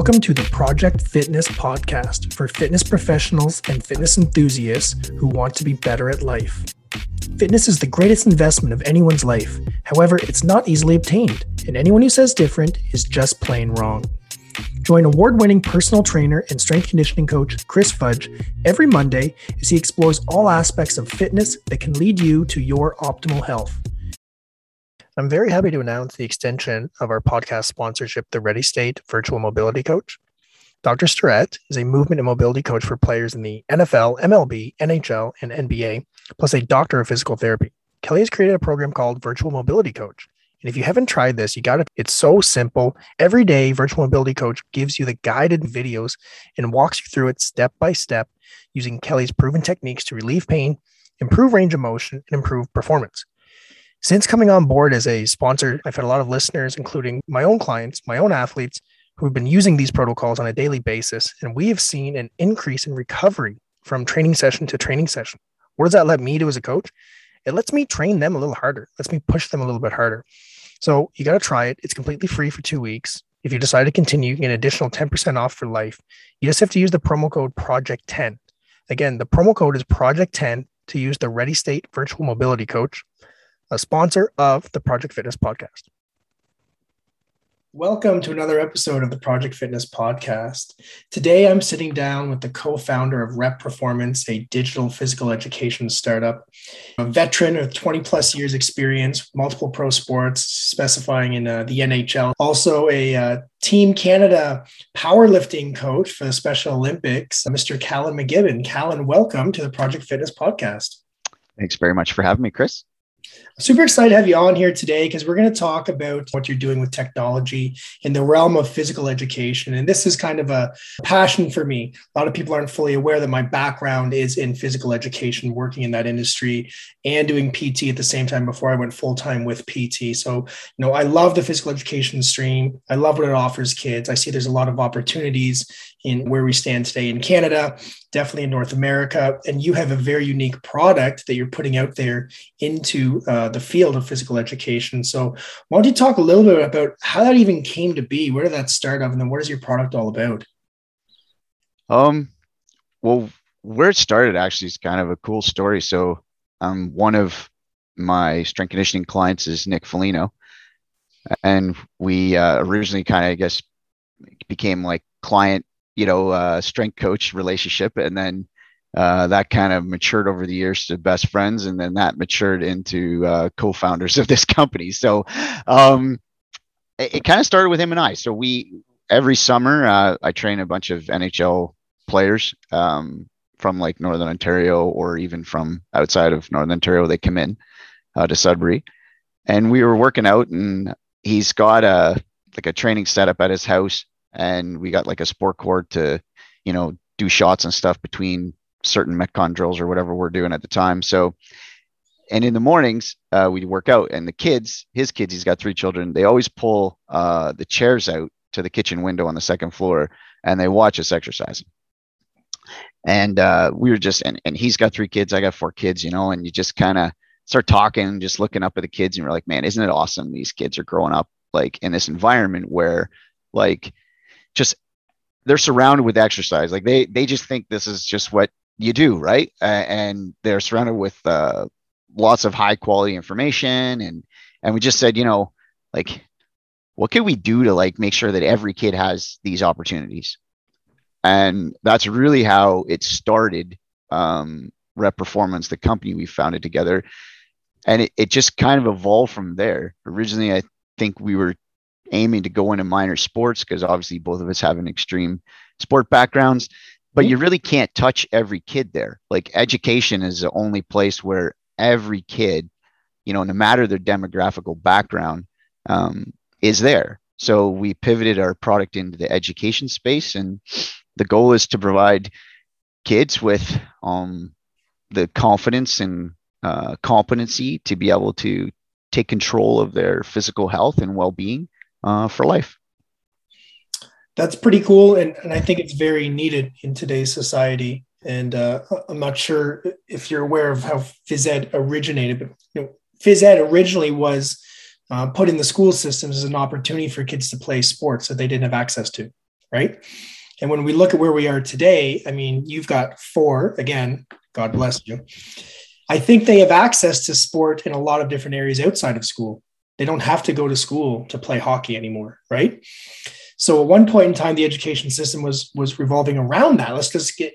Welcome to the Project Fitness podcast for fitness professionals and fitness enthusiasts who want to be better at life. Fitness is the greatest investment of anyone's life. However, it's not easily obtained, and anyone who says different is just plain wrong. Join award winning personal trainer and strength conditioning coach Chris Fudge every Monday as he explores all aspects of fitness that can lead you to your optimal health. I'm very happy to announce the extension of our podcast sponsorship, the Ready State Virtual Mobility Coach. Dr. Starrett is a movement and mobility coach for players in the NFL, MLB, NHL, and NBA, plus a doctor of physical therapy. Kelly has created a program called Virtual Mobility Coach. And if you haven't tried this, you got to, it's so simple. Every day, Virtual Mobility Coach gives you the guided videos and walks you through it step by step using Kelly's proven techniques to relieve pain, improve range of motion, and improve performance. Since coming on board as a sponsor, I've had a lot of listeners, including my own clients, my own athletes, who have been using these protocols on a daily basis. And we have seen an increase in recovery from training session to training session. What does that let me do as a coach? It lets me train them a little harder, lets me push them a little bit harder. So you got to try it. It's completely free for two weeks. If you decide to continue, you get an additional 10% off for life. You just have to use the promo code Project10. Again, the promo code is Project10 to use the Ready State Virtual Mobility Coach a sponsor of the Project Fitness podcast. Welcome to another episode of the Project Fitness podcast. Today, I'm sitting down with the co founder of Rep Performance, a digital physical education startup, a veteran of 20 plus years experience, multiple pro sports, specifying in uh, the NHL, also a uh, Team Canada powerlifting coach for the Special Olympics, Mr. Callan McGibbon. Callan, welcome to the Project Fitness podcast. Thanks very much for having me, Chris super excited to have you on here today because we're going to talk about what you're doing with technology in the realm of physical education. And this is kind of a passion for me. A lot of people aren't fully aware that my background is in physical education, working in that industry and doing PT at the same time before I went full time with PT. So, you know, I love the physical education stream. I love what it offers kids. I see there's a lot of opportunities in where we stand today in Canada, definitely in North America. And you have a very unique product that you're putting out there into uh, the field of physical education. So, why don't you talk a little bit about how that even came to be? Where did that start off? And then what is your product all about? Um, well, where it started actually is kind of a cool story. So, um, one of my strength conditioning clients is Nick Foligno. And we uh, originally kind of, I guess, became like client you know uh, strength coach relationship and then uh, that kind of matured over the years to best friends and then that matured into uh, co-founders of this company. So um, it, it kind of started with him and i. So we every summer uh, i train a bunch of nhl players um, from like northern ontario or even from outside of northern ontario. They come in uh, to sudbury. And we were working out and he's got a like a training setup at his house and we got like a sport court to, you know, do shots and stuff between certain metcon drills or whatever we're doing at the time. So, and in the mornings, uh, we work out, and the kids, his kids, he's got three children. They always pull uh, the chairs out to the kitchen window on the second floor, and they watch us exercising. And uh, we were just, and, and he's got three kids, I got four kids, you know, and you just kind of start talking, just looking up at the kids, and we're like, man, isn't it awesome? These kids are growing up like in this environment where, like, just they're surrounded with exercise. Like they they just think this is just what you do, right? Uh, and they're surrounded with uh, lots of high quality information, and and we just said, you know, like what can we do to like make sure that every kid has these opportunities? And that's really how it started. Um, Rep Performance, the company we founded together, and it, it just kind of evolved from there. Originally, I think we were aiming to go into minor sports because obviously both of us have an extreme sport backgrounds but you really can't touch every kid there. Like education is the only place where every kid you know no matter their demographical background um, is there. So we pivoted our product into the education space and the goal is to provide kids with um, the confidence and uh, competency to be able to take control of their physical health and well-being uh, for life. That's pretty cool, and, and I think it's very needed in today's society. And uh, I'm not sure if you're aware of how phys ed originated, but you know, phys ed originally was uh, put in the school systems as an opportunity for kids to play sports that they didn't have access to. right? And when we look at where we are today, I mean, you've got four, again, God bless you. I think they have access to sport in a lot of different areas outside of school. They don't have to go to school to play hockey anymore, right? So at one point in time, the education system was was revolving around that. Let's just get,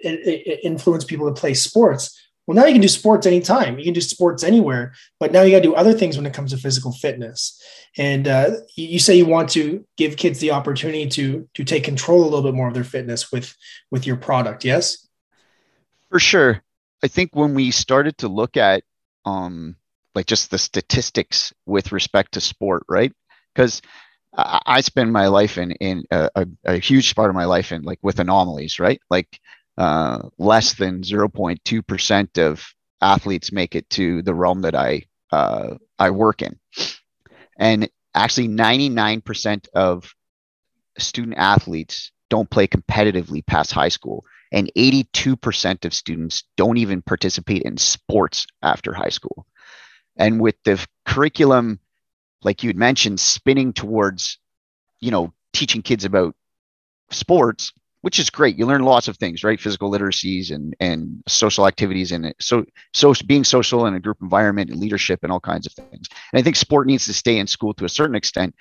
influence people to play sports. Well, now you can do sports anytime. You can do sports anywhere, but now you got to do other things when it comes to physical fitness. And uh, you say you want to give kids the opportunity to to take control a little bit more of their fitness with with your product. Yes, for sure. I think when we started to look at um, like just the statistics with respect to sport, right? Because I, spend my life in in a, a, a, huge part of my life in like with anomalies, right? Like uh, less than 0.2% of athletes make it to the realm that I uh, I work in. And actually 99% of student athletes don't play competitively past high school and 82% of students don't even participate in sports after high school. And with the curriculum like you'd mentioned spinning towards you know teaching kids about sports which is great. You learn lots of things, right? Physical literacies and and social activities and so so being social in a group environment and leadership and all kinds of things. And I think sport needs to stay in school to a certain extent,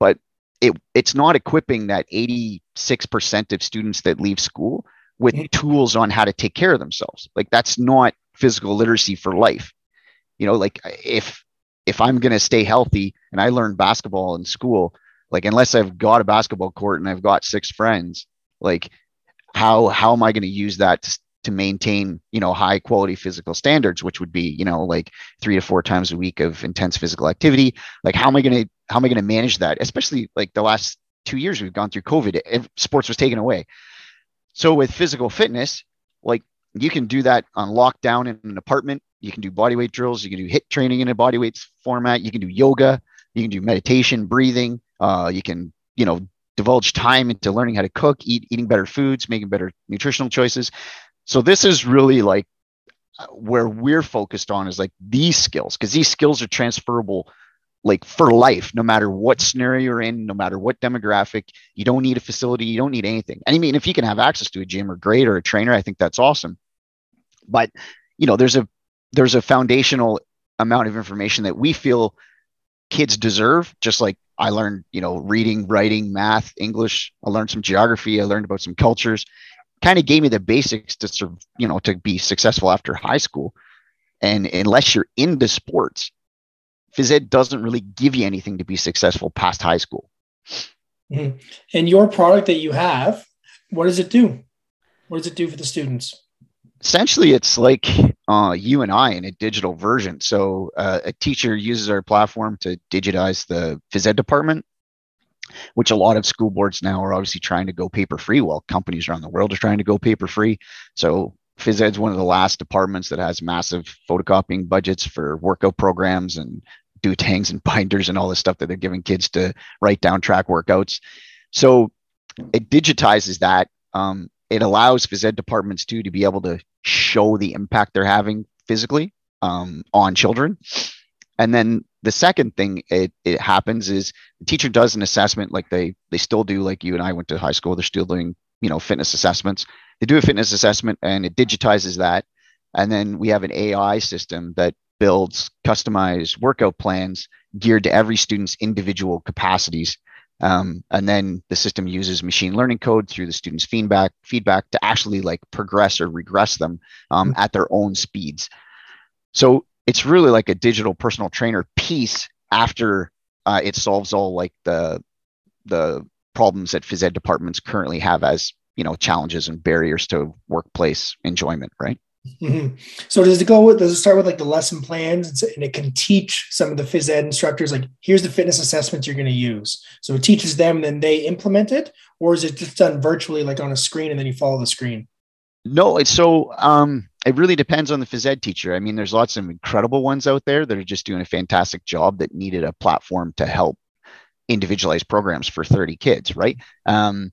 but it it's not equipping that 86% of students that leave school with mm-hmm. tools on how to take care of themselves. Like that's not physical literacy for life. You know, like if if I'm going to stay healthy and I learn basketball in school, like unless I've got a basketball court and I've got six friends, like how how am i going to use that to, to maintain you know high quality physical standards which would be you know like three to four times a week of intense physical activity? Like how am i going to how am i going to manage that? Especially like the last two years we've gone through covid sports was taken away. So with physical fitness like you can do that on lockdown in an apartment. You can do body weight drills. You can do HIIT training in a body weights format. You can do yoga. You can do meditation breathing. Uh, you can you know divulge time into learning how to cook, eat, eating better foods, making better nutritional choices. So this is really like where we're focused on is like these skills because these skills are transferable like for life no matter what scenario you're in no matter what demographic. You don't need a facility. You don't need anything. And i mean if you can have access to a gym or great or a trainer i think that's awesome but you know there's a there's a foundational amount of information that we feel kids deserve just like I learned, you know, reading, writing, math, English. I learned some geography. I learned about some cultures. Kind of gave me the basics to sort of, you know, to be successful after high school. And unless you're into sports, phys ed doesn't really give you anything to be successful past high school. Mm-hmm. And your product that you have, what does it do? What does it do for the students? Essentially it's like uh, you and I in a digital version. So uh, a teacher uses our platform to digitize the phys ed department, which a lot of school boards now are obviously trying to go paper free. Well, companies around the world are trying to go paper free. So phys ed is one of the last departments that has massive photocopying budgets for workout programs and Duo-Tangs and binders and all the stuff that they're giving kids to write down track workouts. So it digitizes that. Um, it allows phys ed departments too to be able to show the impact they're having physically um, on children. And then the second thing it, it happens is the teacher does an assessment like they they still do like you and I went to high school. They're still doing you know fitness assessments. They do a fitness assessment and it digitizes that. And then we have an AI system that builds customized workout plans geared to every student's individual capacities um, and then the system uses machine learning code through the students' feedback feedback to actually like progress or regress them um, mm-hmm. at their own speeds. So it's really like a digital personal trainer piece after uh, it solves all like the the problems that phys ed departments currently have as you know challenges and barriers to workplace enjoyment, right? Mm-hmm. So does it go with, does it start with like the lesson plans and it can teach some of the phys ed instructors, like, here's the fitness assessments you're going to use. So it teaches them, then they implement it, or is it just done virtually, like on a screen, and then you follow the screen? No, it's so, um, it really depends on the phys ed teacher. I mean, there's lots of incredible ones out there that are just doing a fantastic job that needed a platform to help individualize programs for 30 kids, right? Um,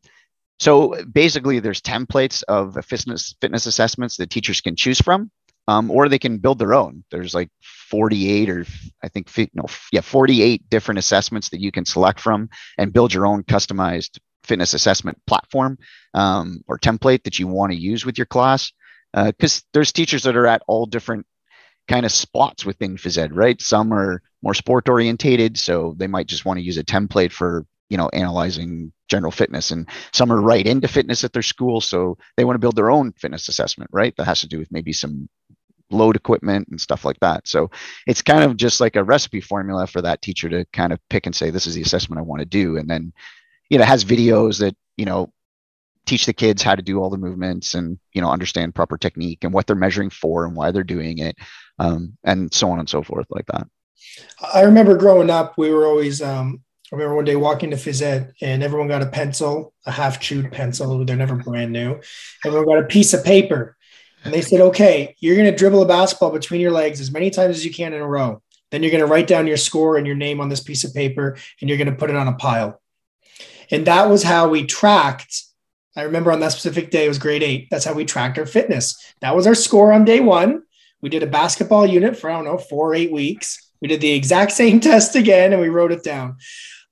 so basically, there's templates of fitness fitness assessments that teachers can choose from, um, or they can build their own. There's like 48 or I think no, yeah, 48 different assessments that you can select from and build your own customized fitness assessment platform um, or template that you want to use with your class because uh, there's teachers that are at all different kind of spots within phys ed right some are more sport orientated so they might just want to use a template for you know analyzing general fitness and some are right into fitness at their school so they want to build their own fitness assessment right? That has to do with maybe some load equipment and stuff like that. So it's kind of just like a recipe formula for that teacher to kind of pick and say this is the assessment i want to do. And then you know has videos that you know teach the kids how to do all the movements and you know understand proper technique and what they're measuring for and why they're doing it um, and so on and so forth like that. I remember growing up we were always um, I remember one day walking to phys ed and everyone got a pencil, a half chewed pencil. They're never brand new. Everyone got a piece of paper. And they said, okay, you're going to dribble a basketball between your legs as many times as you can in a row. Then you're going to write down your score and your name on this piece of paper and you're going to put it on a pile. And that was how we tracked. I remember on that specific day, it was grade eight. That's how we tracked our fitness. That was our score on day one. We did a basketball unit for, I don't know, four or eight weeks. We did the exact same test again and we wrote it down.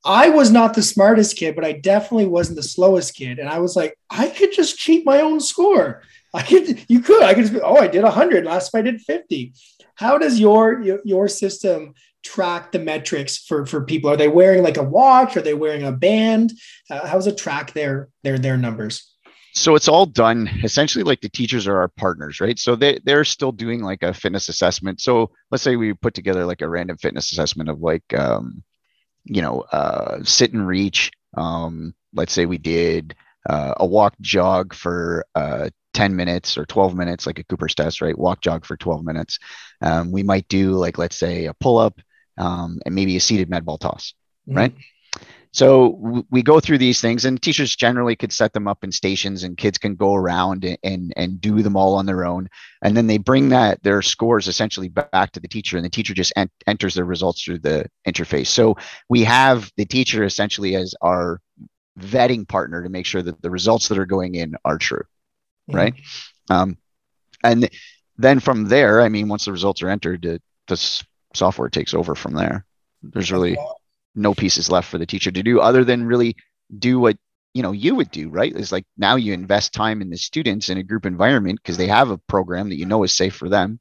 I was not the smartest kid, but I definitely wasn't the slowest kid. And I was like, I could just cheat my own score. I could, you could, I could just oh, I did 100. Last time I did 50. How does your, your, your system track the metrics for, for people? Are they wearing like a watch? Are they wearing a band? Uh, how does it track their, their, their numbers? so it's all done essentially like the teachers are our partners right so they, they're still doing like a fitness assessment so let's say we put together like a random fitness assessment of like um, you know, uh, sit and reach. Um, let's say we did uh, a walk jog for uh, 10 minutes or 12 minutes, like a Cooper's test, right? Walk jog for 12 minutes. Um, we might do like, let's say a pull up um, and maybe a seated med ball toss, mm-hmm. right? So we go through these things, and teachers generally could set them up in stations, and kids can go around and, and and do them all on their own. And then they bring that their scores essentially back to the teacher, and the teacher just en- enters the results through the interface. So we have the teacher essentially as our vetting partner to make sure that the results that are going in are true, mm-hmm. right? Um, and then from there, I mean, once the results are entered, the, the software takes over from there. There's really no pieces left for the teacher to do other than really do what you know you would do right? Is like now you invest time in the students in a group environment because they have a program that you know is safe for them.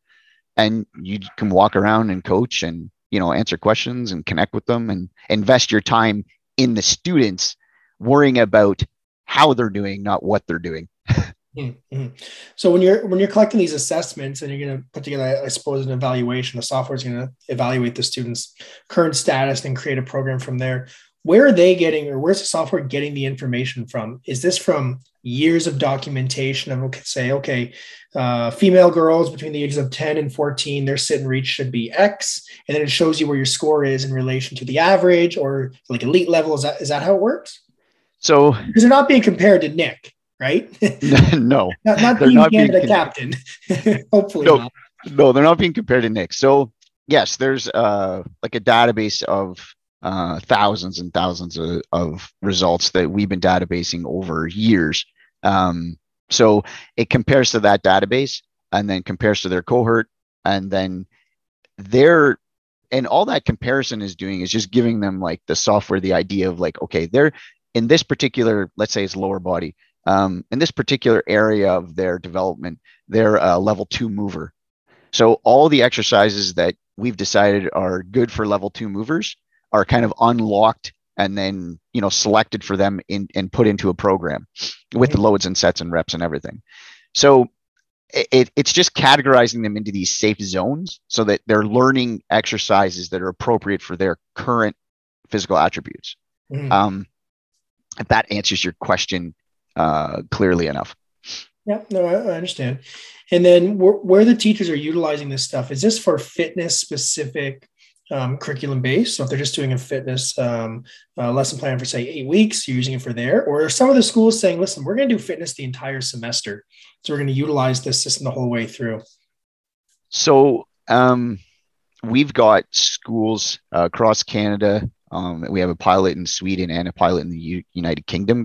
And you can walk around and coach and you know answer questions and connect with them and invest your time in the students worrying about how they're doing not what they're doing Mm-hmm. So when you're when you're collecting these assessments and you're going to put together, I suppose, an evaluation, the software is going to evaluate the student's current status and create a program from there. Where are they getting, or where's the software getting the information from? Is this from years of documentation of okay, say, okay, uh, female girls between the ages of 10 and 14, their sit and reach should be X, and then it shows you where your score is in relation to the average or like elite level. Is that is that how it works? So because they're not being compared to Nick right? no, not, not they're not being the captain. Hopefully, no, not. no, they're not being compared to Nick. So yes, there's uh like a database of uh, thousands and thousands of, of results that we've been databasing over years. Um, so it compares to that database and then compares to their cohort and then their and all that comparison is doing is just giving them like the software the idea of like okay they're in this particular let's say it's lower body um, in this particular area of their development, they're a level two mover. So all the exercises that we've decided are good for level two movers are kind of unlocked and then you know selected for them in, and put into a program with the loads and sets and reps and everything. So it, it's just categorizing them into these safe zones so that they're learning exercises that are appropriate for their current physical attributes. Mm-hmm. Um, if that answers your question uh, clearly enough. Yeah, no, I, I understand. And then wh- where the teachers are utilizing this stuff is this for fitness specific um, curriculum based. So if they're just doing a fitness um, uh, lesson plan for say eight weeks, you're using it for there. Or are some of the schools saying, "Listen, we're going to do fitness the entire semester, so we're going to utilize this system the whole way through." So um, we've got schools uh, across Canada. Um, we have a pilot in Sweden and a pilot in the U- United Kingdom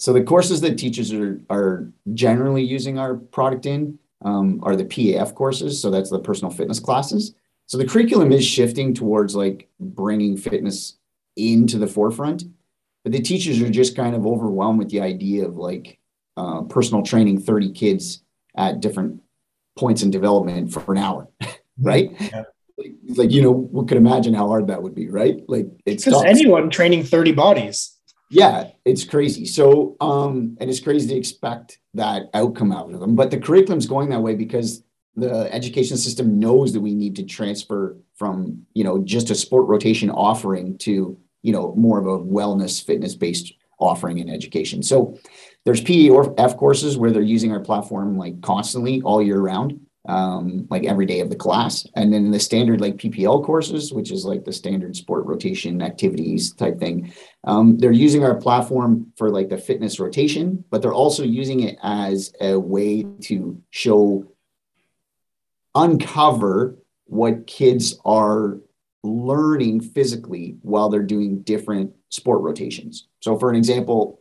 So the courses that teachers are, are generally using our product in um, are the PAF courses. So that's the personal fitness classes. So the curriculum is shifting towards like bringing fitness into the forefront, but the teachers are just kind of overwhelmed with the idea of like uh, personal training 30 kids at different points in development for an hour, right? Yeah. Like, like, you know, we could imagine how hard that would be, right? Like it's because anyone training 30 bodies. Yeah, it's crazy. So, um, and it's crazy to expect that outcome out of them. But the curriculum's going that way because the education system knows that we need to transfer from, you know, just a sport rotation offering to, you know, more of a wellness fitness based offering in education. So there's PAF courses where they're using our platform like constantly all year round, um, like every day of the class. And then the standard like PPL courses, which is like the standard sport rotation activities type thing, um, they're using our platform for like the fitness rotation, but they're also using it as a way to show, uncover what kids are learning physically while they're doing different sport rotations. So, for an example,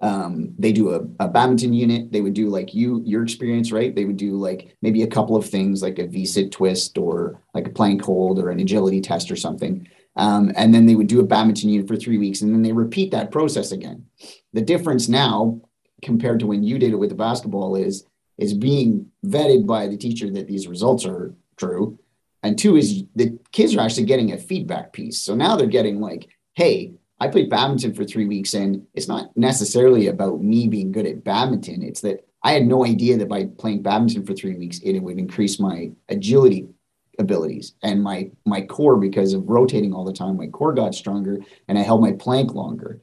um, they do a, a badminton unit. They would do like you, your experience, right? They would do like maybe a couple of things like a V-sit twist or like a plank hold or an agility test or something. Um, and then they would do a badminton unit for three weeks and then they repeat that process again. The difference now compared to when you did it with the basketball is is being vetted by the teacher that these results are true. And two is the kids are actually getting a feedback piece. So now they're getting like, hey, I played badminton for three weeks, and it's not necessarily about me being good at badminton. It's that I had no idea that by playing badminton for three weeks, it would increase my agility abilities and my my core because of rotating all the time. My core got stronger, and I held my plank longer.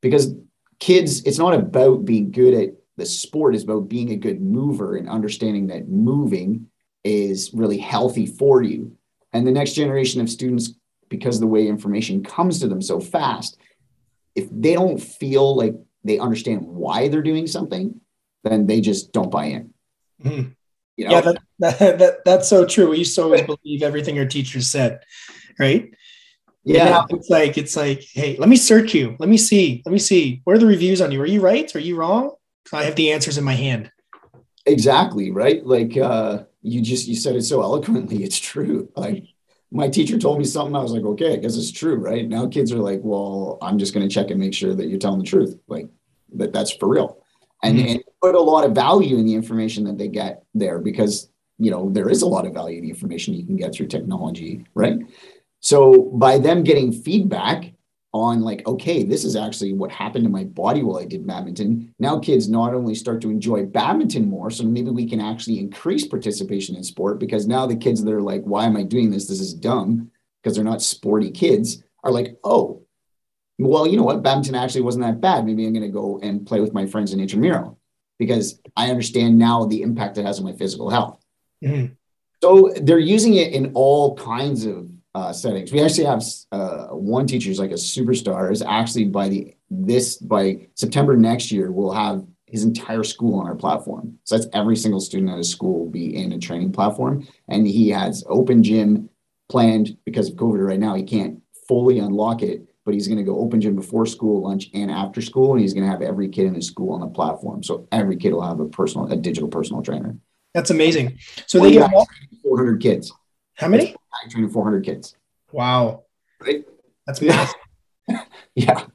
Because kids, it's not about being good at the sport; it's about being a good mover and understanding that moving is really healthy for you. And the next generation of students because of the way information comes to them so fast, if they don't feel like they understand why they're doing something, then they just don't buy in. Mm-hmm. You know? Yeah, that, that, that, that's so true. We used to always believe everything our teachers said, right? Yeah. it's like, it's like, hey, let me search you. Let me see. Let me see. What are the reviews on you? Are you right? Are you wrong? I have the answers in my hand. Exactly. Right. Like uh you just you said it so eloquently. It's true. Like my teacher told me something. I was like, okay, I guess it's true, right? Now kids are like, well, I'm just going to check and make sure that you're telling the truth, like that that's for real, and, mm-hmm. and put a lot of value in the information that they get there because you know there is a lot of value in the information you can get through technology, right? So by them getting feedback on like, okay, this is actually what happened to my body while I did badminton. Now kids not only start to enjoy badminton more, so maybe we can actually increase participation in sport because now the kids that are like, why am I doing this? This is dumb because they're not sporty kids are like, oh, well, you know what? Badminton actually wasn't that bad. Maybe I'm going to go and play with my friends in intramural because I understand now the impact it has on my physical health. Mm-hmm. So they're using it in all kinds of uh, settings. We actually have uh, one teacher who's like a superstar. Is actually by the this by September next year, we'll have his entire school on our platform. So that's every single student at his school will be in a training platform, and he has open gym planned because of COVID right now. He can't fully unlock it, but he's going to go open gym before school, lunch, and after school, and he's going to have every kid in his school on the platform. So every kid will have a personal, a digital personal trainer. That's amazing. So they get 400 kids. How many? I trained 400 kids. Wow. Right? That's massive. yeah.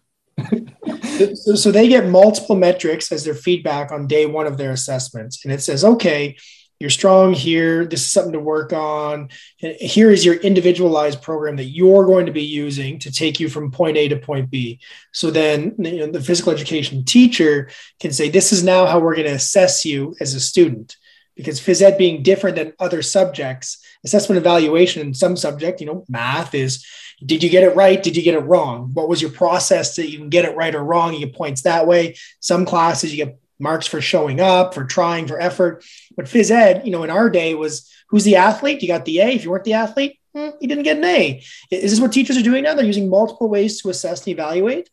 so, so they get multiple metrics as their feedback on day one of their assessments. And it says, okay, you're strong here. This is something to work on. Here is your individualized program that you're going to be using to take you from point A to point B. So then you know, the physical education teacher can say, This is now how we're going to assess you as a student. Because phys ed being different than other subjects, assessment evaluation in some subject, you know, math is did you get it right? Did you get it wrong? What was your process that you can get it right or wrong? You get points that way. Some classes you get marks for showing up, for trying, for effort. But phys ed, you know, in our day was who's the athlete? You got the A. If you weren't the athlete, hmm, you didn't get an A. Is this what teachers are doing now? They're using multiple ways to assess and evaluate?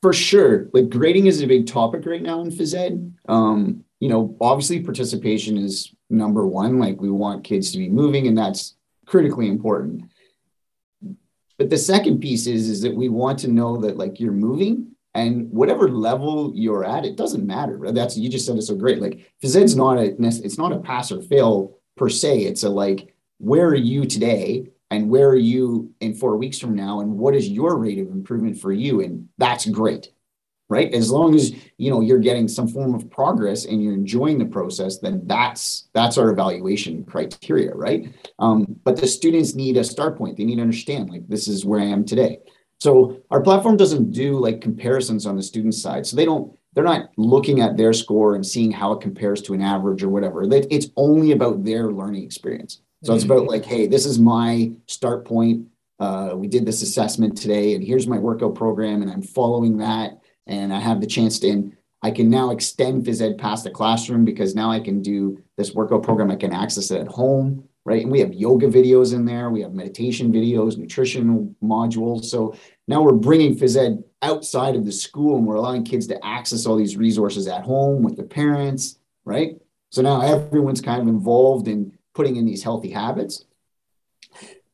For sure. Like grading is a big topic right now in phys ed. Um, you know, obviously participation is number one. Like we want kids to be moving, and that's critically important. But the second piece is, is that we want to know that like you're moving and whatever level you're at, it doesn't matter. That's you just said it so great. Like phys ed's not a it's not a pass or fail per se. It's a like where are you today and where are you in four weeks from now and what is your rate of improvement for you and that's great right? As long as you know you're getting some form of progress and you're enjoying the process then that's that's our evaluation criteria right? Um, but the students need a start point. They need to understand like this is where i am today. So our platform doesn't do like comparisons on the student side. So they don't they're not looking at their score and seeing how it compares to an average or whatever. It's only about their learning experience. So it's about like hey this is my start point. Uh, we did this assessment today and here's my workout program and i'm following that and I have the chance to, and I can now extend phys ed past the classroom because now I can do this workout program. I can access it at home, right? And we have yoga videos in there. We have meditation videos, nutrition modules. So now we're bringing phys ed outside of the school and we're allowing kids to access all these resources at home with their parents, right? So now everyone's kind of involved in putting in these healthy habits.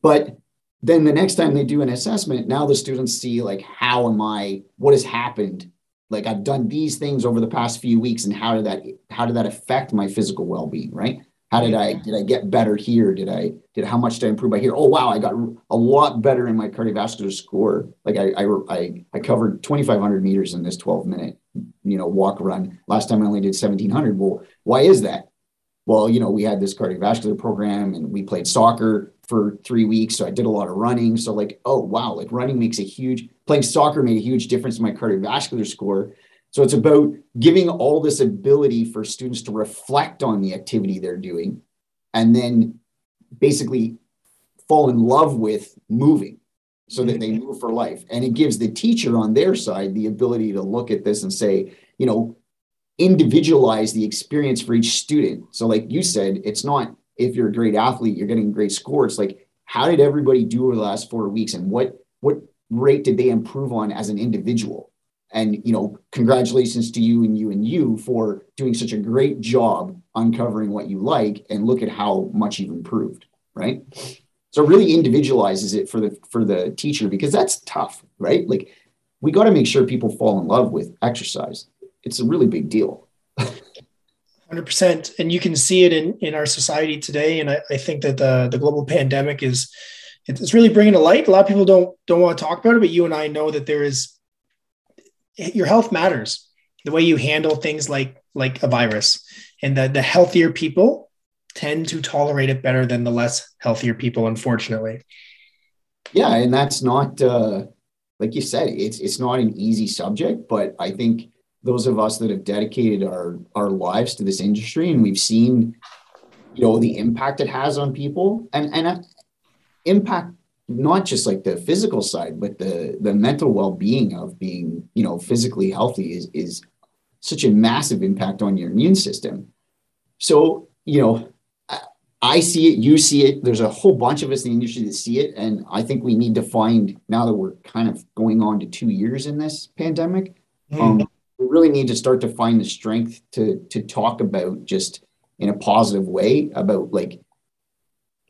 But then the next time they do an assessment now the students see like how am i what has happened? Like i've done these things over the past few weeks and how did that how did that affect my physical well-being right? How did i did i get better here? Did i did how much did i improve by here? Oh wow i got a lot better in my cardiovascular score. Like i i i, I covered 2500 meters in this 12 minute you know walk run. Last time i only did 1700 well why is that? Well you know we had this cardiovascular program and we played soccer for three weeks. So I did a lot of running. So like, oh wow, like running makes a huge playing soccer made a huge difference in my cardiovascular score. So it's about giving all this ability for students to reflect on the activity they're doing and then basically fall in love with moving so that they mm-hmm. move for life. And it gives the teacher on their side the ability to look at this and say, you know, individualize the experience for each student. So, like you said, it's not if you're a great athlete, you're getting great scores. Like, how did everybody do over the last four weeks and what what rate did they improve on as an individual? And you know, congratulations to you and you and you for doing such a great job uncovering what you like and look at how much you've improved, right? So it really individualizes it for the for the teacher because that's tough, right? Like we got to make sure people fall in love with exercise. It's a really big deal. 100% and you can see it in in our society today. And i, I think that the the global pandemic is it's really bringing to light. A lot of people don't don't want to talk about it but you and i know that there is your health matters. The way you handle things like like a virus. And that the healthier people tend to tolerate it better than the less healthier people unfortunately. Yeah and that's not uh like you said it's it's not an easy subject but i think those of us that have dedicated our our lives to this industry and we've seen you know the impact it has on people and and uh, impact not just like the physical side but the the mental well-being of being you know physically healthy is is such a massive impact on your immune system so you know I see it, you see it. There's a whole bunch of us in the industry that see it. And I think we need to find now that we're kind of going on to two years in this pandemic, mm. um, we really need to start to find the strength to to talk about just in a positive way about like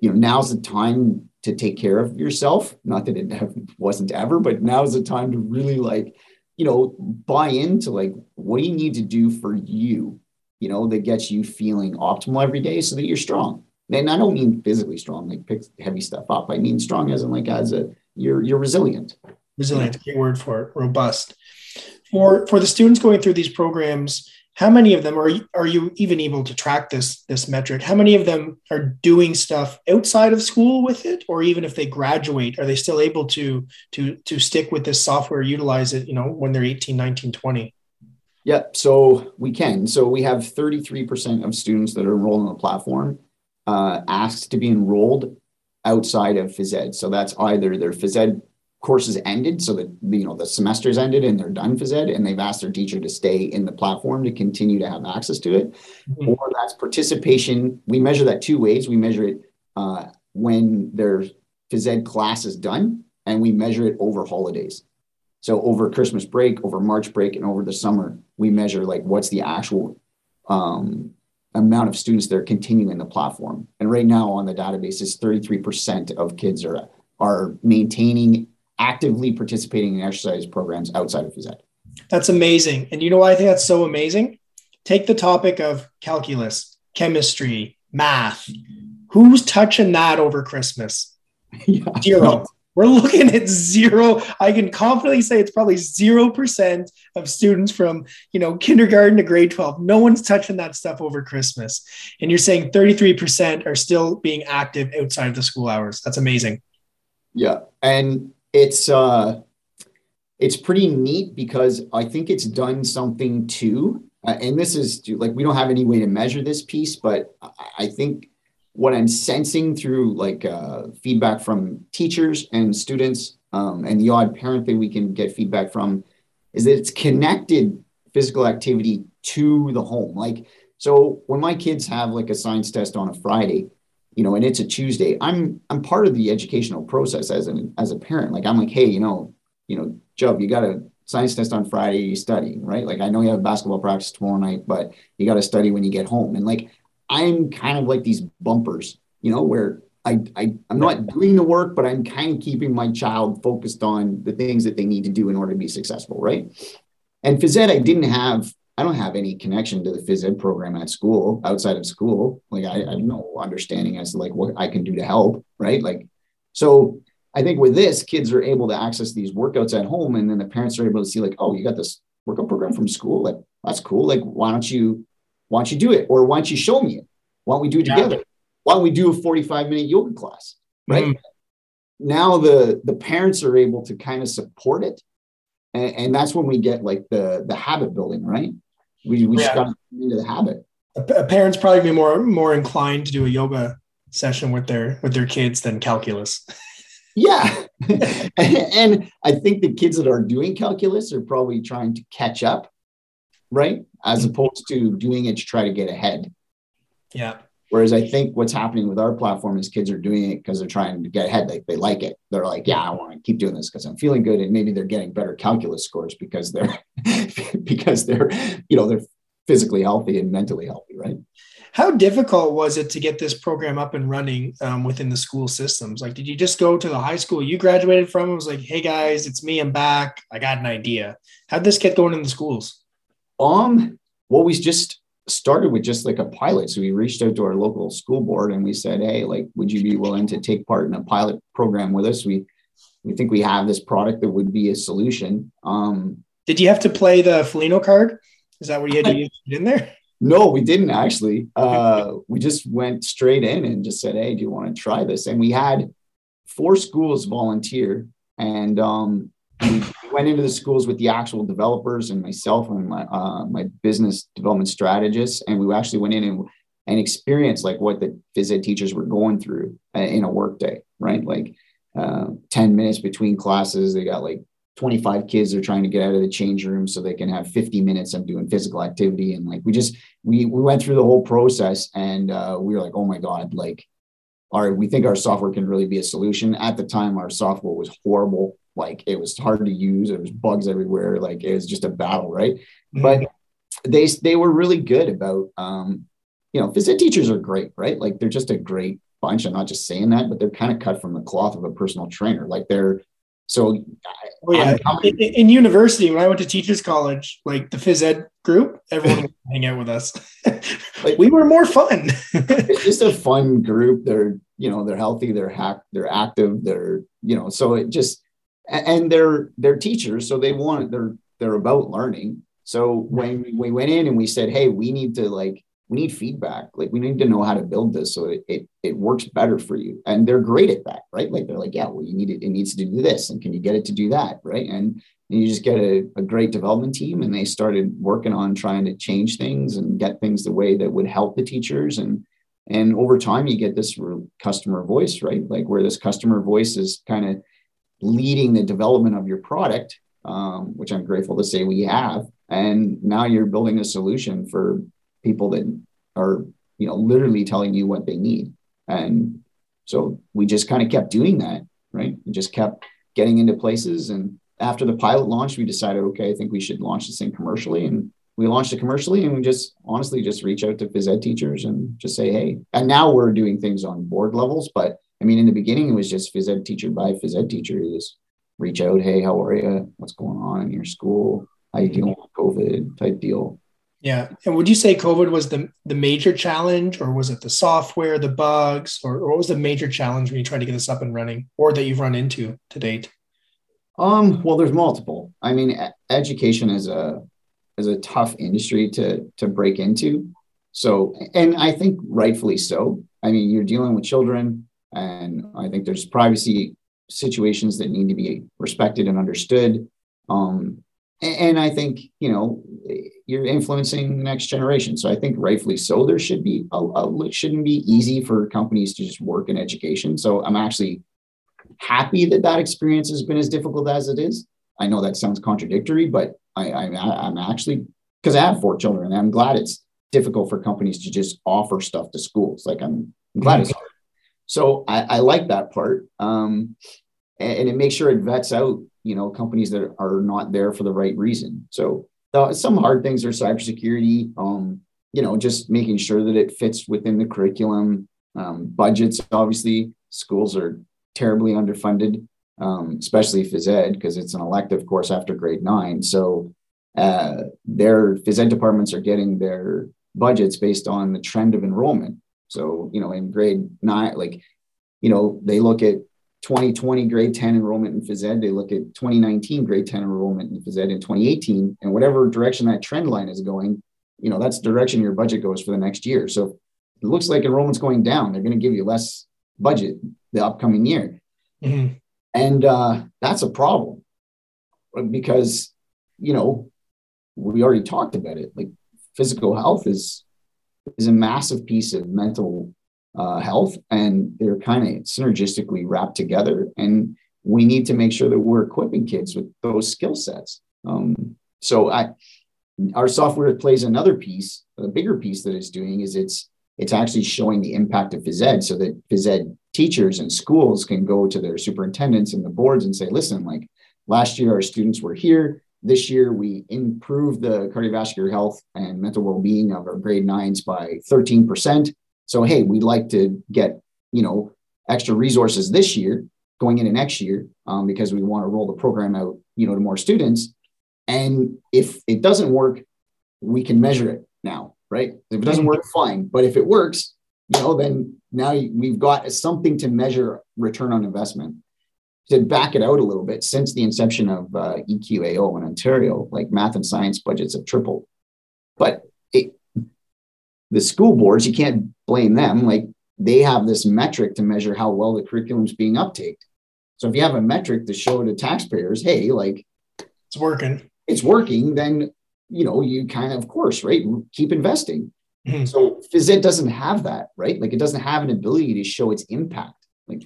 you know now's the time to take care of yourself. Not that it wasn't ever but now's the time to really like you know buy into like what do you need to do for you you know that gets you feeling optimal every day so that you're strong. And i don't mean physically strong like pick heavy stuff up. I mean strong as in like as a you're you're resilient. Resilient great word for it robust for for the students going through these programs how many of them are are you even able to track this this metric? How many of them are doing stuff outside of school with it? Or even if they graduate are they still able to to to stick with this software utilize it you know when they're 18 19 20 yeah so we can. So we have 33% of students that are enrolled on the platform uh, asked to be enrolled outside of phys ed. So that's either their phys ed courses ended so that you know the semester's ended and they're done phys ed and they've asked their teacher to stay in the platform to continue to have access to it. Mm-hmm. or that's participation. We measure that two ways. We measure it uh, when their phys ed class is done and we measure it over holidays. So over christmas break over march break and over the summer we measure like what's the actual um, amount of students that are continuing the platform. And right now on the database is 33% of kids are are maintaining actively participating in exercise programs outside of phys ed. That's amazing. And you know why I think that's so amazing? Take the topic of calculus, chemistry, math, Who's touching that over Christmas? Yeah. Zero. We're looking at zero. I can confidently say it's probably zero percent of students from you know kindergarten to grade 12. No one's touching that stuff over Christmas. And you're saying 33% are still being active outside of the school hours. That's amazing. Yeah. And it's uh it's pretty neat because I think it's done something too. Uh, and this is like we don't have any way to measure this piece, but I think what I'm sensing through like uh, feedback from teachers and students um, and the odd parent that we can get feedback from is that it's connected physical activity to the home. Like, so when my kids have like a science test on a Friday, you know, and it's a Tuesday, I'm I'm part of the educational process as an as a parent. Like, I'm like, hey, you know, you know, Joe, you got a science test on Friday, you study, right? Like, I know you have a basketball practice tomorrow night, but you got to study when you get home. And like, I'm kind of like these bumpers, you know, where I, I I'm not doing the work, but I'm kind of keeping my child focused on the things that they need to do in order to be successful, right? And phys ed, I didn't have, I don't have any connection to the phys ed program at school, outside of school. Like I, I have no understanding as to like what I can do to help, right? Like, so I think with this, kids are able to access these workouts at home, and then the parents are able to see like, oh, you got this workout program from school, like that's cool. Like, why don't you why don't you do it? Or why don't you show me it? Why don't we do it together? Yeah. Why don't we do a 45 minute yoga class? Right. Mm. Now the the parents are able to kind of support it. And, and, that's when we get like the the habit building, right? We we yeah. just got into the habit. A, parents probably be more more inclined to do a yoga session with their with their kids than calculus. Yeah. and I think the kids that are doing calculus are probably trying to catch up right? As mm-hmm. opposed to doing it to try to get ahead. Yeah. Whereas I think what's happening with our platform is kids are doing it because they're trying to get ahead. Like they like it. They're like, yeah, I want to keep doing this because I'm feeling good. And maybe they're getting better calculus scores because they're because they're, you know, they're physically healthy and mentally healthy, right? How difficult was it to get this program up and running um, within the school systems? Like, did you just go to the high school you graduated from? It was like, hey guys, it's me. I'm back. I got an idea. How'd this get going in the schools? Um, well, we just started with just like a pilot. So we reached out to our local school board and we said, Hey, like, would you be willing to take part in a pilot program with us? We we think we have this product that would be a solution. Um, did you have to play the Foligno card? Is that what you had to use in there? No, we didn't actually. Uh, we just went straight in and just said, Hey, do you want to try this? And we had four schools volunteer. And um, we went into the schools with the actual developers and myself and my uh, my business development strategist, and we actually went in and and experienced like what the phys ed teachers were going through uh, in a workday, right? Like uh, 10 minutes between classes, they got like 25 kids they're trying to get out of the change room so they can have 50 minutes of doing physical activity and like we just we we went through the whole process and uh, we were like oh my god like our we think our software can really be a solution at the time our software was horrible like it was hard to use. There was bugs everywhere. Like it was just a battle, right? Mm-hmm. But they they were really good about um, you know, phys ed teachers are great, right? Like they're just a great bunch. I'm not just saying that, but they're kind of cut from the cloth of a personal trainer. Like they're so oh, yeah. In, in, university, when I went to teachers college, like the phys ed group, everyone would hang out with us. like, we were more fun. it's just a fun group. They're, you know, they're healthy, they're hack, they're active, they're, you know, so it just and they're they're teachers, so they want they're they're about learning. So when we went in and we said, hey, we need to like we need feedback. Like we need to know how to build this so it, it, it works better for you. And they're great at that, right? Like they're like, yeah, well, you need it, it needs to do this. And can you get it to do that? Right. And, and you just get a, a great development team and they started working on trying to change things and get things the way that would help the teachers. And and over time you get this customer voice, right? Like where this customer voice is kind of leading the development of your product, um, which I'm grateful to say we have. And now you're building a solution for people that are, you know, literally telling you what they need. And so we just kind of kept doing that, right? We just kept getting into places. And after the pilot launch, we decided, okay, I think we should launch this thing commercially. And we launched it commercially and we just honestly just reach out to phys ed teachers and just say, hey, and now we're doing things on board levels, but I mean, in the beginning, it was just phys ed teacher by phys ed teacher. You just reach out, hey, how are you? What's going on in your school? How are you dealing with COVID type deal. Yeah. And would you say COVID was the, the major challenge, or was it the software, the bugs, or, or what was the major challenge when you tried to get this up and running, or that you've run into to date? Um, well, there's multiple. I mean, education is a is a tough industry to to break into. So, and I think rightfully so. I mean, you're dealing with children, and I think there's privacy situations that need to be respected and understood. Um, and I think you know you're influencing the next generation. So I think rightfully so. There should be a, a, it shouldn't be easy for companies to just work in education. So I'm actually happy that that experience has been as difficult as it is. I know that sounds contradictory, but I, I I'm actually because I have four children, and I'm glad it's difficult for companies to just offer stuff to schools. Like I'm, I'm glad it's hard. So I, I like that part. Um, and, and, it makes sure it vets out, you know, companies that are not there for the right reason. So uh, some hard things are cybersecurity, um, you know, just making sure that it fits within the curriculum. Um, budgets, obviously, schools are terribly underfunded, um, especially phys ed because it's an elective course after grade nine. So uh, their phys ed departments are getting their budgets based on the trend of enrollment. So, you know, in grade nine, like, you know, they look at 2020 grade 10 enrollment in phys ed, they look at 2019 grade 10 enrollment in phys ed in 2018, and whatever direction that trend line is going, you know, that's the direction your budget goes for the next year. So it looks like enrollment's going down. They're going to give you less budget the upcoming year. Mm-hmm. And uh, that's a problem because, you know, we already talked about it. Like physical health is is a massive piece of mental uh, health, and they're kind of synergistically wrapped together. And we need to make sure that we're equipping kids with those skill sets. Um, so I, our software plays another piece, a bigger piece that it's doing is it's it's actually showing the impact of phys ed so that phys ed teachers and schools can go to their superintendents and the boards and say, listen, like last year our students were here. This year, we improved the cardiovascular health and mental well-being of our grade nines by 13%. So, hey, we'd like to get, you know, extra resources this year going into next year um, because we want to roll the program out, you know, to more students. And if it doesn't work, we can measure it now, right? If it doesn't work, fine. But if it works, you know, then now we've got something to measure return on investment to back it out a little bit, since the inception of uh, EQAO in Ontario, like math and science budgets have tripled. But it, the school boards, you can't blame them. Like they have this metric to measure how well the curriculum is being uptaked. So if you have a metric to show to taxpayers, hey, like it's working, it's working, then you know you kind of, of course, right, keep investing. Mm-hmm. So phys ed doesn't have that, right? Like it doesn't have an ability to show its impact.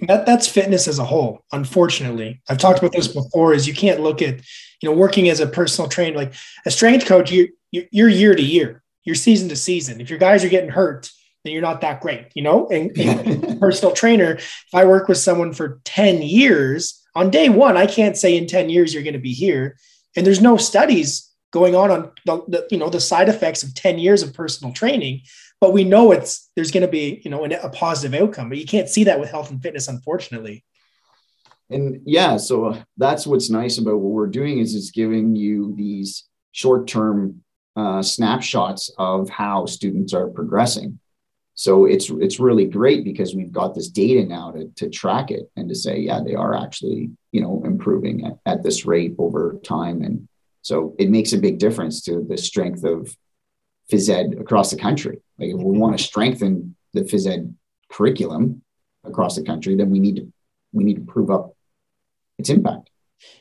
That, that's fitness as a whole. Unfortunately, I've talked about this before. Is you can't look at, you know, working as a personal trainer, like a strength coach. You you're year to year, you're season to season. If your guys are getting hurt, then you're not that great, you know. And, and personal trainer, if I work with someone for ten years, on day one, I can't say in ten years you're going to be here. And there's no studies going on on the, the you know the side effects of ten years of personal training but we know it's there's going to be you know a positive outcome but you can't see that with health and fitness unfortunately. And yeah so uh, that's what's nice about what we're doing is it's giving you these short-term uh, snapshots of how students are progressing. So it's it's really great because we've got this data now to, to track it and to say yeah they are actually you know improving at, at this rate over time. And so it makes a big difference to the strength of phys ed across the country. Like if we want to strengthen the phys ed curriculum across the country, then we need to we need to prove up its impact.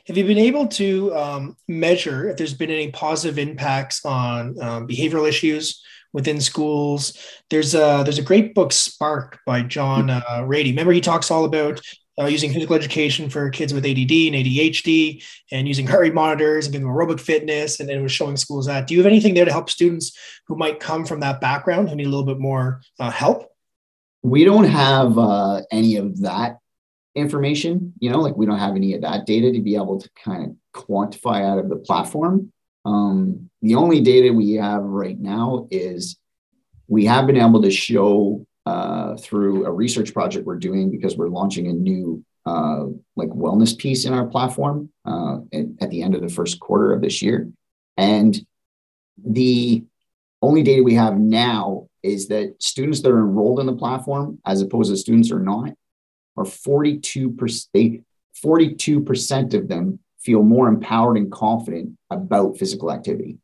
Have you been able to um, measure if there's been any positive impacts on um, behavioral issues within schools? There's a there's a great book, Spark, by John uh, Ratey. Remember, he talks all about uh, using physical education for kids with ADD and ADHD and using heart rate monitors and giving aerobic fitness. And, and it was showing schools that. Do you have anything there to help students who might come from that background who need a little bit more uh, help? We don't have uh, any of that information, you know, like we don't have any of that data to be able to kind of quantify out of the platform. Um, the only data we have right now is we have been able to show uh, through a research project we're doing because we're launching a new uh, like wellness piece in our platform uh, at, at the end of the first quarter of this year. And the only data we have now is that students that are enrolled in the platform, as opposed to students who are not, are 42%, 42% of them feel more empowered and confident about physical activity.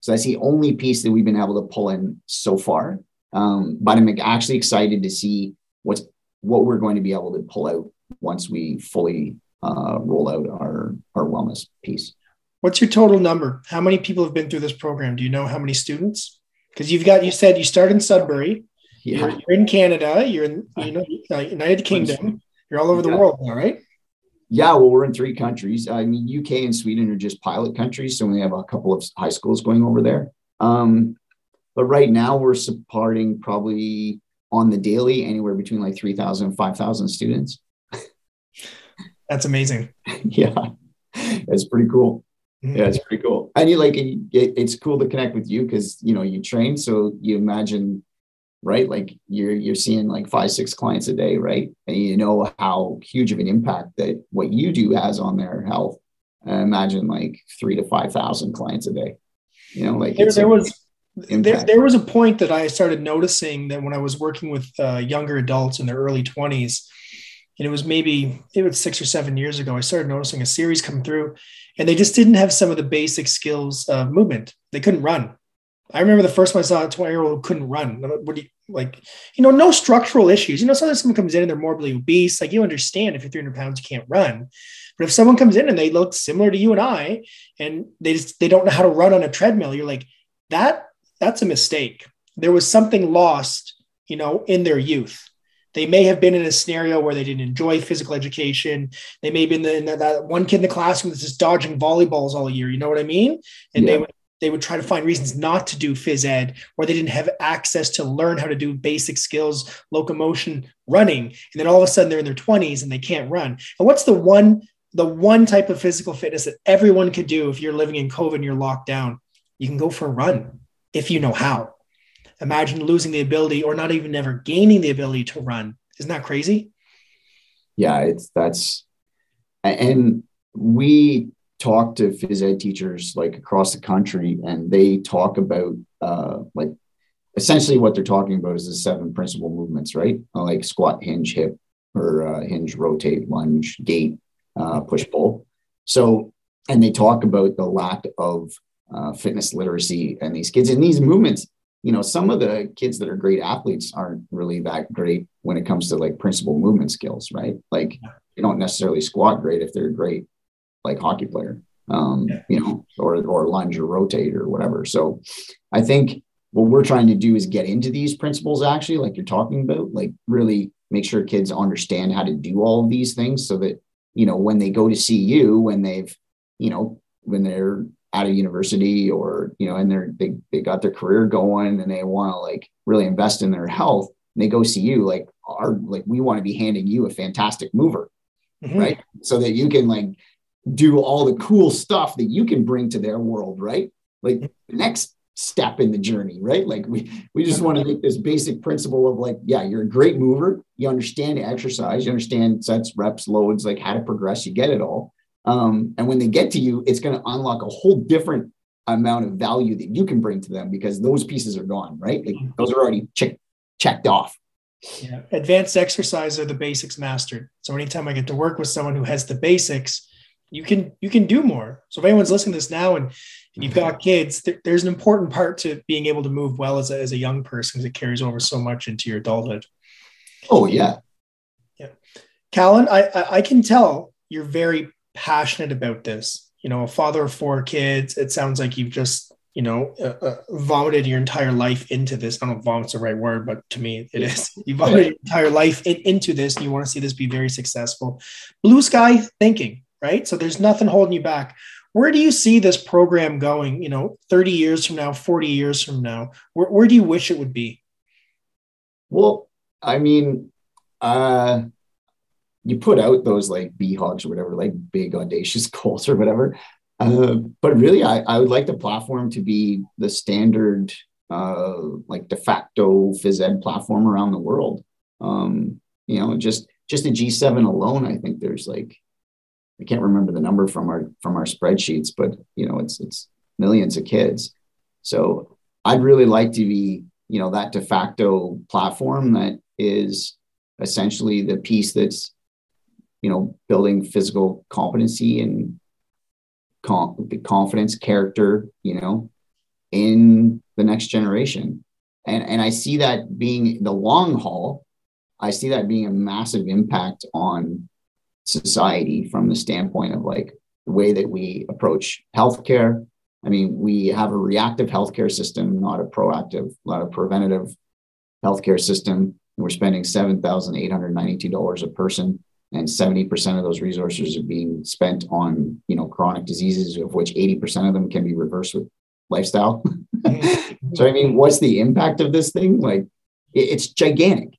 So that's the only piece that we've been able to pull in so far. Um, but I'm actually excited to see what's what we're going to be able to pull out once we fully uh, roll out our our wellness piece. What's your total number? How many people have been through this program? Do you know how many students? Because you've got you said you start in Sudbury. Yeah. You're, you're in Canada. You're in you know uh, United Kingdom. You're all over the yeah. world now, right? Yeah, well, we're in three countries. I mean, UK and Sweden are just pilot countries, so we have a couple of high schools going over there. Um, but right now, we're supporting probably on the daily anywhere between like 3,000 and 5,000 students. That's amazing. yeah, it's pretty cool. Mm-hmm. Yeah, it's pretty cool. And you like it, it's cool to connect with you because you know you train, so you imagine right? Like you're you're seeing like five, six clients a day, right? And you know how huge of an impact that what you do has on their health. Uh, imagine like three to five thousand clients a day. You know, like there, there was there, there was a point that I started noticing that when I was working with uh, younger adults in their early 20s, and it was maybe it was six or seven years ago, I started noticing a series come through, and they just didn't have some of the basic skills of movement. They couldn't run. I remember the first one I saw a 20 year old who couldn't run. What do you like? You know, no structural issues. You know, sometimes someone comes in and they're morbidly obese. Like you understand if you're 300 pounds, you can't run. But if someone comes in and they look similar to you and I, and they just they don't know how to run on a treadmill, you're like, that that's a mistake. There was something lost, you know, in their youth. They may have been in a scenario where they didn't enjoy physical education. They may have been in the, that one kid in the classroom that's just dodging volleyballs all year. You know what I mean? And yeah. they would they would try to find reasons not to do phys ed or they didn't have access to learn how to do basic skills locomotion running and then all of a sudden they're in their 20s and they can't run and what's the one the one type of physical fitness that everyone could do if you're living in covid and you're locked down you can go for a run if you know how. Imagine losing the ability or not even ever gaining the ability to run. Isn't that crazy? Yeah it's that's and we talk to phys ed teachers like across the country and they talk about uh, like essentially what they're talking about is the seven principal movements right? Like squat hinge hip or uh, hinge rotate lunge gait uh, push pull. So and they talk about the lack of uh, fitness literacy and these kids. And these movements you know some of the kids that are great athletes aren't really that great when it comes to like principal movement skills right? Like they don't necessarily squat great if they're great like hockey player, um, you know, or or lunge or rotate or whatever. So I think what we're trying to do is get into these principles actually, like you're talking about, like really make sure kids understand how to do all of these things so that you know when they go to see you when they've you know when they're out of university or you know and they're they, they got their career going and they want to like really invest in their health and they go see you like our like we want to be handing you a fantastic mover mm-hmm. right so that you can like do all the cool stuff that you can bring to their world, right? Like the next step in the journey, right? Like we we just want to make this basic principle of like, yeah, you're a great mover, you understand exercise, you understand sets, reps, loads, like how to progress, you get it all. Um, and when they get to you, it's going to unlock a whole different amount of value that you can bring to them because those pieces are gone, right? Like those are already check, checked off. Yeah. Advanced exercise are the basics mastered. So anytime I get to work with someone who has the basics, you can you can do more. So if anyone's listening to this now and, and you've got kids, th- there's an important part to being able to move well as a, as a young person because it carries over so much into your adulthood. Oh yeah, yeah. Callan, I, I I can tell you're very passionate about this. You know, a father of four kids. It sounds like you've just you know, uh, uh, vomited your entire life into this. I don't know if vomit's the right word, but to me it is. You vomited your entire life in, into this and you want to see this be very successful. Blue sky thinking, right? So there's nothing holding you back. Where do you see this program going, you know, 30 years from now, 40 years from now? Where, where do you wish it would be? Well, I mean, uh, you put out those like BHAGs or whatever, like big audacious goals or whatever. Uh, but really, I, I would like the platform to be the standard, uh, like de facto phys ed platform around the world. Um, you know, just just the G7 alone, I think there's like I can't remember the number from our from our spreadsheets, but you know, it's it's millions of kids. So I'd really like to be, you know, that de facto platform that is essentially the piece that's, you know, building physical competency and confidence, character, you know, in the next generation. And, and I see that being the long haul, I see that being a massive impact on society from the standpoint of like the way that we approach healthcare. I mean, we have a reactive healthcare system, not a proactive, not a preventative healthcare system. We're spending $7,892 a person, and 70% of those resources are being spent on, you know, chronic diseases, of which 80% of them can be reversed with lifestyle. so, I mean, what's the impact of this thing? Like, it's gigantic.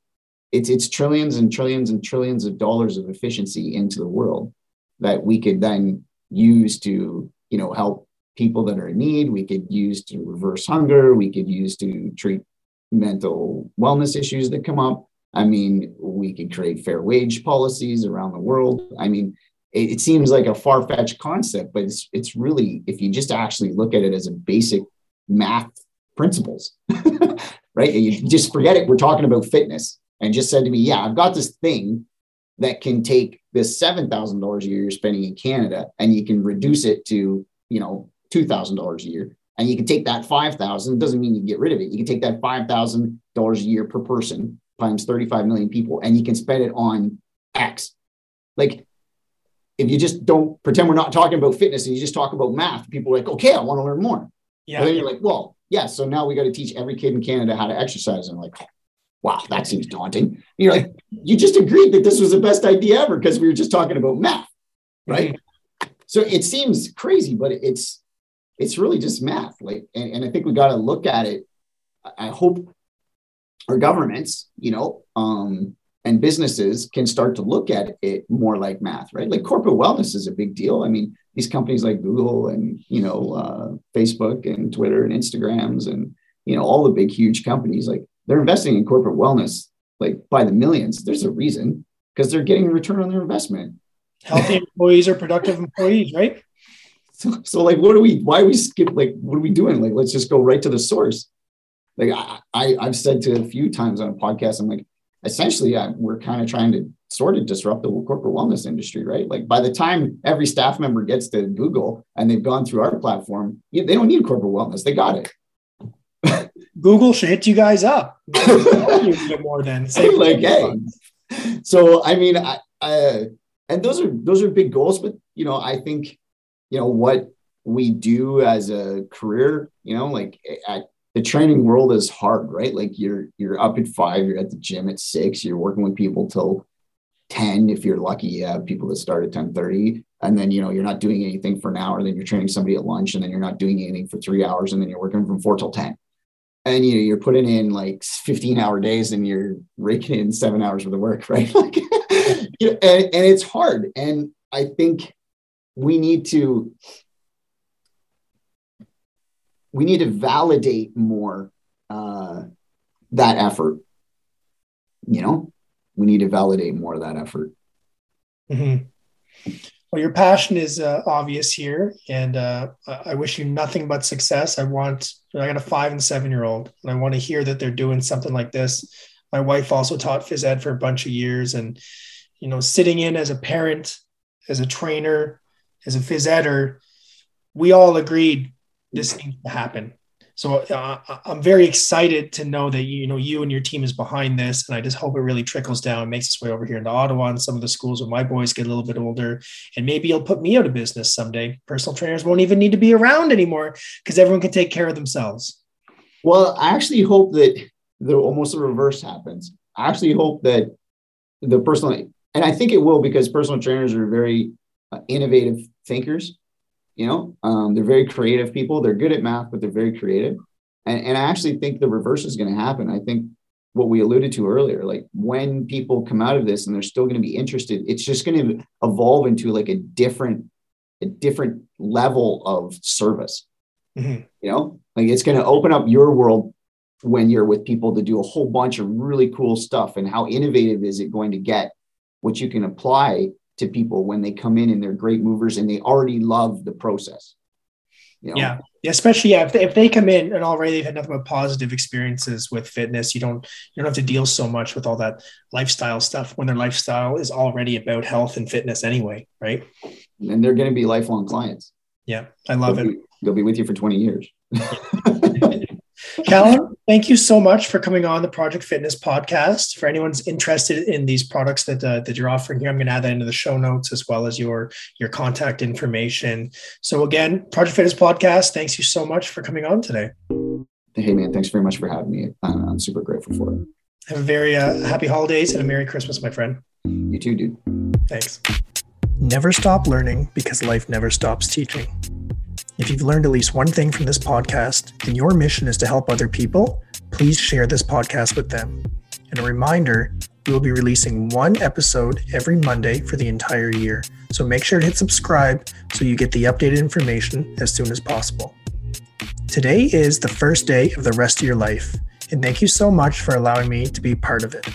It's, it's trillions and trillions and trillions of dollars of efficiency into the world that we could then use to, you know, help people that are in need. We could use to reverse hunger. We could use to treat mental wellness issues that come up. I mean, we could create fair wage policies around the world. I mean, it, it seems like a far fetched concept, but it's, it's really, if you just actually look at it as a basic math principles, right? You just forget it. We're talking about fitness and just said to me, yeah, I've got this thing that can take this $7,000 a year you're spending in Canada and you can reduce it to, you know, $2,000 a year and you can take that 5000 doesn't mean you get rid of it you can take that $5000 a year per person times 35 million people and you can spend it on x. Like if you just don't pretend we're not talking about fitness and you just talk about math people are like okay i want to learn more. Yeah. And then you're like well yeah so now we got to teach every kid in canada how to exercise. And I'm like wow that seems daunting. And you're like you just agreed that this was the best idea ever because we were just talking about math. Right? Mm-hmm. so it seems crazy but it's it's really just math. Like, and, and I think we got to look at it. I hope our governments, you know, um, and businesses can start to look at it more like math, right? Like corporate wellness is a big deal. I mean, these companies like Google and you know uh, Facebook and Twitter and Instagrams and you know all the big huge companies, like they're investing in corporate wellness like by the millions. There's a reason because they're getting a return on their investment. Healthy employees are productive employees, right? So, so like, what do we, why we skip, like, what are we doing? Like, let's just go right to the source. Like I, I I've said to a few times on a podcast, I'm like, essentially, I, we're kind of trying to sort of disrupt the corporate wellness industry, right? Like by the time every staff member gets to Google and they've gone through our platform, they don't need corporate wellness. They got it. Google should hit you guys up. you more than like, hey. So I mean, I, I, and those are those are big goals, but you know, I think you know what we do as a career you know like at the training world is hard right? Like you're you're up at five you're at the gym at six you're working with people till 10 if you're lucky you have people that start at 10 30 and then you know you're not doing anything for an hour then you're training somebody at lunch and then you're not doing anything for three hours and then you're working from four till 10 and you know you're putting in like 15 hour days and you're raking in seven hours worth of work right? Like you know, and, and it's hard and i think we need to we need to validate more uh, that effort. You know we need to validate more of that effort. Mm-hmm. well your passion is uh, obvious here and uh, i wish you nothing but success. I want i got a five and seven year old and i want to hear that they're doing something like this. My wife also taught phys ed for a bunch of years and you know sitting in as a parent as a trainer as a phys eder, we all agreed this needs to happen. So uh, I'm very excited to know that you know you and your team is behind this, and I just hope it really trickles down, and makes its way over here into Ottawa and some of the schools when my boys get a little bit older, and maybe it'll put me out of business someday. Personal trainers won't even need to be around anymore because everyone can take care of themselves. Well, I actually hope that the almost the reverse happens. I actually hope that the personal, and I think it will because personal trainers are very uh, innovative thinkers. You know, um, they're very creative people. They're good at math, but they're very creative. And, and I actually think the reverse is going to happen. I think what we alluded to earlier, like when people come out of this and they're still going to be interested, it's just going to evolve into like a different, a different level of service. Mm-hmm. You know, like it's going to open up your world when you're with people to do a whole bunch of really cool stuff. And how innovative is it going to get? What you can apply to people when they come in and they're great movers and they already love the process. You know? Yeah. Yeah, especially yeah, if they, if they come in and already they've had nothing but positive experiences with fitness, you don't you don't have to deal so much with all that lifestyle stuff when their lifestyle is already about health and fitness anyway, right? And they're going to be lifelong clients. Yeah, I love they'll it. Be, they'll be with you for 20 years. Callum, thank you so much for coming on the Project Fitness podcast. For anyone's interested in these products that uh, that you're offering here, I'm going to add that into the show notes as well as your your contact information. So again, Project Fitness podcast. Thanks you so much for coming on today. Hey man, thanks very much for having me. I'm, I'm super grateful for it. Have a very uh, happy holidays and a Merry Christmas, my friend. You too, dude. Thanks. Never stop learning because life never stops teaching. If you've learned at least one thing from this podcast and your mission is to help other people, please share this podcast with them. And a reminder, we will be releasing one episode every Monday for the entire year. So make sure to hit subscribe so you get the updated information as soon as possible. Today is the first day of the rest of your life, and thank you so much for allowing me to be part of it.